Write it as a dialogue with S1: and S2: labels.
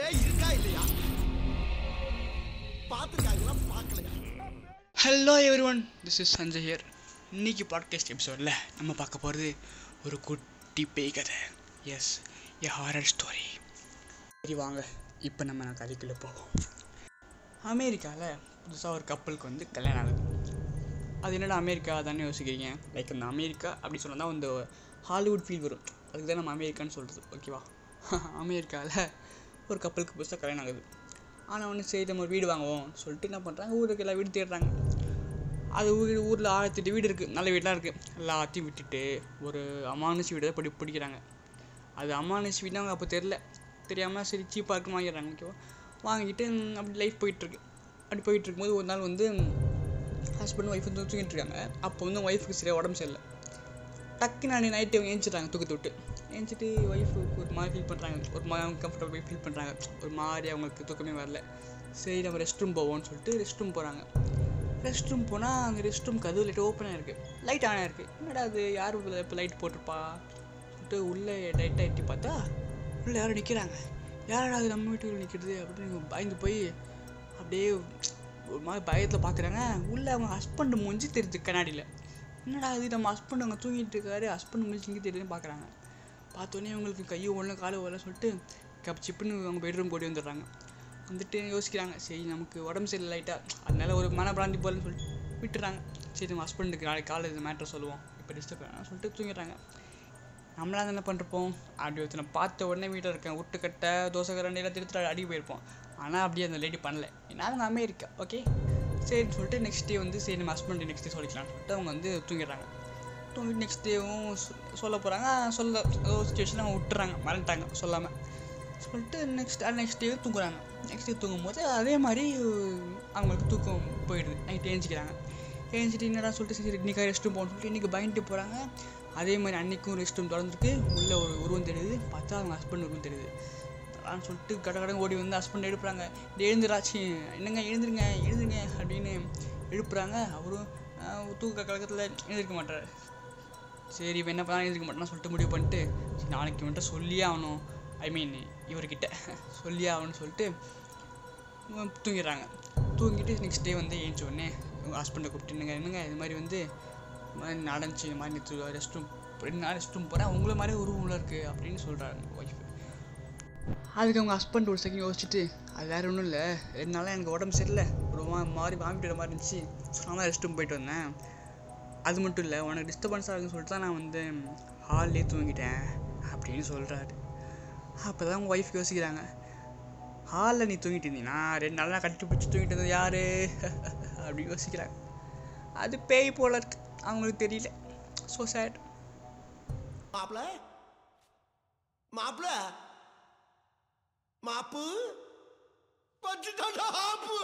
S1: பேய் இருக்கா இல்லையா? பார்த்துருக்காங்களா பார்க்கலையா?
S2: Hello everyone this is Sanjay here இன்னைக்கு பாட்காஸ்ட் எபிசோடில் நம்ம பார்க்க போகிறது ஒரு குட்டி பேய் கதை. எஸ் எ ஹாரர் ஸ்டோரி சரி வாங்க. இப்போ நம்ம நான் கதைக்குள்ளே போவோம். அமெரிக்காவில் புதுசாக ஒரு கப்பலுக்கு வந்து கல்யாணம் ஆகுது. அது என்னடா அமெரிக்கா தானே யோசிக்கிறீங்க? லைக் அந்த அமெரிக்கா அப்படி சொன்னால் தான் இந்த ஹாலிவுட் ஃபீல் வரும். அதுக்கு தான் நம்ம அமெரிக்கான்னு சொல்கிறது ஓகேவா அமெரிக்காவில் ஒரு கப்பலுக்கு புதுசாக கல்யாணம் ஆகுது. ஆனால் ஒன்று சரி நம்ம ஒரு வீடு வாங்குவோம் சொல்லிட்டு என்ன பண்ணுறாங்க ஊருக்கு எல்லாம் வீடு தேடுறாங்க. அது வீடு ஊரில் ஆயிரத்தெட்டு வீடு இருக்குது நல்ல வீடெலாம் இருக்குது எல்லாத்தையும் விட்டுட்டு ஒரு அமானுஷி வீடு தான் படி பிடிக்கிறாங்க. அது அமானுஷி வீடு அவங்க அப்போ தெரில தெரியாமல் சரி சீப்பாக இருக்குன்னு வாங்கிடுறாங்க ஓகேவா வாங்கிட்டு அப்படி லைஃப் போயிட்டுருக்கு. அப்படி போயிட்டு இருக்கும்போது ஒரு நாள் வந்து ஹஸ்பண்ட் ஒய்ஃப் வந்து தூங்கிட்டு இருக்காங்க. அப்போ வந்து ஒய்ஃபுக்கு சரியாக உடம்பு சரியில்லை. டக்குன்னு நான் நைட்டு அவங்க ஏஞ்சிட்டாங்க தூக்கத்தை விட்டு. ஏஞ்சிட்டு ஒய்ஃப் ஒரு மாதிரி ஃபீல் பண்ணுறாங்க ஒரு மாதிரி அவங்க கம்ஃபர்டபுள் ஃபீல் பண்ணுறாங்க ஒரு மாதிரி அவங்களுக்கு தூக்கமே வரல. சரி நம்ம ரெஸ்ட் ரூம் போவோம்னு சொல்லிட்டு ரெஸ்ட் ரூம் போகிறாங்க ரெஸ்ட் ரூம் போனால் அங்கே ரெஸ்ட் ரூம் கதவு லைட் ஓப்பனாக இருக்குது லைட் ஆனாக இருக்குது என்னடா அது யார் இப்போ லைட் போட்டிருப்பா? சொல்லிட்டு உள்ளே லைட்டாக எட்டி பார்த்தா உள்ளே யாரும் நிற்கிறாங்க யாரடா அது நம்ம வீட்டுக்குள்ள நிற்கிறது அப்படின்னு பயந்து போய் அப்படியே ஒரு மாதிரி பயத்தில் பார்க்குறாங்க உள்ளே அவங்க ஹஸ்பண்ட் மூஞ்சி தெரியுது கண்ணாடியில். என்னடா இது? நம்ம ஹஸ்பண்ட் அங்கே தூங்கிட்டு இருக்காரு. ஹஸ்பண்ட் மூஞ்சி இங்கே தெரியுதுன்னு பார்க்குறாங்க பார்த்தோன்னே அவங்களுக்கு கையும் ஒன்று காலை வரல சொல்லிட்டு கப் சிப்புன்னு அவங்க பெட்ரூம் ஓடி வந்துடுறாங்க. வந்துட்டு யோசிக்கிறாங்க சரி நமக்கு உடம்பு சரியில்லை லைட்டாக அதனால ஒரு மன பிராந்தி போலன்னு சொல்லிட்டு விட்டுறாங்க. சரி நம்ம ஹஸ்பண்டுக்கு நாளைக்கு காலை இது மேட்ரு சொல்லுவோம். இப்போ டிஸ்டர்ப் வேணாம் சொல்லிட்டு தூங்கிடுறாங்க. நம்மளாம் என்ன பண்ணிருப்போம் அப்படி ஒருத்தனை பார்த்த உடனே வீட்டில் இருக்கேன் உட்டுக்கட்டை தோசை கரண்டி எல்லாம் திருத்த அடி போயிருப்போம். ஆனால் அப்படியே அந்த லேடி பண்ணல. என்னால் நாமே அமெரிக்கா ஓகே சரின்னு சொல்லிட்டு நெக்ஸ்ட் டே வந்து சரி நம்ம ஹஸ்பண்ட் நெக்ஸ்ட் டே சொல்லிக்கலாம்னு சொல்லிட்டு அவங்க வந்து தூங்கிடுறாங்க. தூங்கிட்டு நெக்ஸ்ட் டேவும் சொல்ல போகிறாங்க சொல்ல ஏதோ சுச்சுவேஷன் அவங்க விட்டுறாங்க. மறந்துட்டாங்க சொல்லாமல் சொல்லிட்டு நெக்ஸ்ட் நெக்ஸ்ட் டே தூங்குறாங்க. நெக்ஸ்ட் டே தூங்கும்போது அதே மாதிரி அவங்களுக்கு தூக்கம் போயிடுது. நைட் ஏஞ்சிக்கிறாங்க ஏஞ்சிட்டு என்னடா சொல்லிட்டு சரி இன்றைக்கி ரெஸ்ட் ரூம் போகணும்னு சொல்லிட்டு இன்றைக்கி பயந்துட்டு போகிறாங்க அதே மாதிரி அன்றைக்கும் ரெஸ்ட் ரூம் திறந்துருக்கு. உள்ளே ஒரு உருவம் தெரியுது. பார்த்தா அவங்க ஹஸ்பண்ட் உருவம் தெரியுது. அப்படின்னு சொல்லிட்டு கட கடன் ஓடி வந்து ஹஸ்பண்ட் எழுப்புறாங்க. எழுந்துராச்சு. என்னங்க எழுந்துருங்க எழுதுங்க அப்படின்னு எழுப்புறாங்க. அவரும் தூக்க கழகத்தில் எழுந்திருக்க மாட்டார். சரி இவன் என்ன பண்ணாலும் இருக்க மாட்டான்னு சொல்லிட்டு முடிவு பண்ணிட்டு சரி நாளைக்கு இவன்கிட்ட சொல்லியே ஆகணும். ஐ மீன் இவர்கிட்ட சொல்லியே ஆகணும்னு சொல்லிட்டு தூங்கிடுறாங்க. தூங்கிட்டு நெக்ஸ்ட் டே வந்து ஏஞ்ச உடனே உங்கள் ஹஸ்பண்டை கூப்பிட்டு என்னங்க என்னங்க இது மாதிரி வந்து மாதிரி நடந்துச்சு இந்த மாதிரி நேற்று ரெஸ்ட் ரூம் ரெண்டு நாள் ரெஸ்ட் ரூம் போகிறேன் உங்களை மாதிரி ஒரு ரூமில் இருக்குது அப்படின்னு சொல்கிறாங்க ஒய்ஃப் அதுக்கு அவங்க ஹஸ்பண்ட் ஒரு செகண்ட் யோசிச்சுட்டு அது வேறு ஒன்றும் இல்லை. ரெண்டு நாளாக எனக்கு உடம்பு சரியில்லை. ஒரு மா மாதிரி வாமிட்டுற மாதிரி இருந்துச்சு. ஆனால் ரெஸ்ட் ரூம் போயிட்டு வந்தேன். அது மட்டும் இல்லை உனக்கு டிஸ்டர்பன்ஸாக இருக்குன்னு சொல்லிட்டு தான் நான் வந்து ஹால்லே தூங்கிட்டேன் அப்படின்னு சொல்கிறாரு அப்போ தான் உங்கள் ஒய்ஃப் யோசிக்கிறாங்க ஹாலில் நீ தூங்கிட்டு இருந்தீங்கன்னா ரெண்டு நாளாக கட்டி பிடிச்சி தூங்கிட்டு இருந்தது யாரு? அப்படி யோசிக்கிறாங்க. அது பேய் போல இருக்கு அவங்களுக்கு தெரியல. ஸோ சேட்
S1: மாப்பிள? மாப்பிள? மாப்பு? பச்சுட்டாடா மாப்பு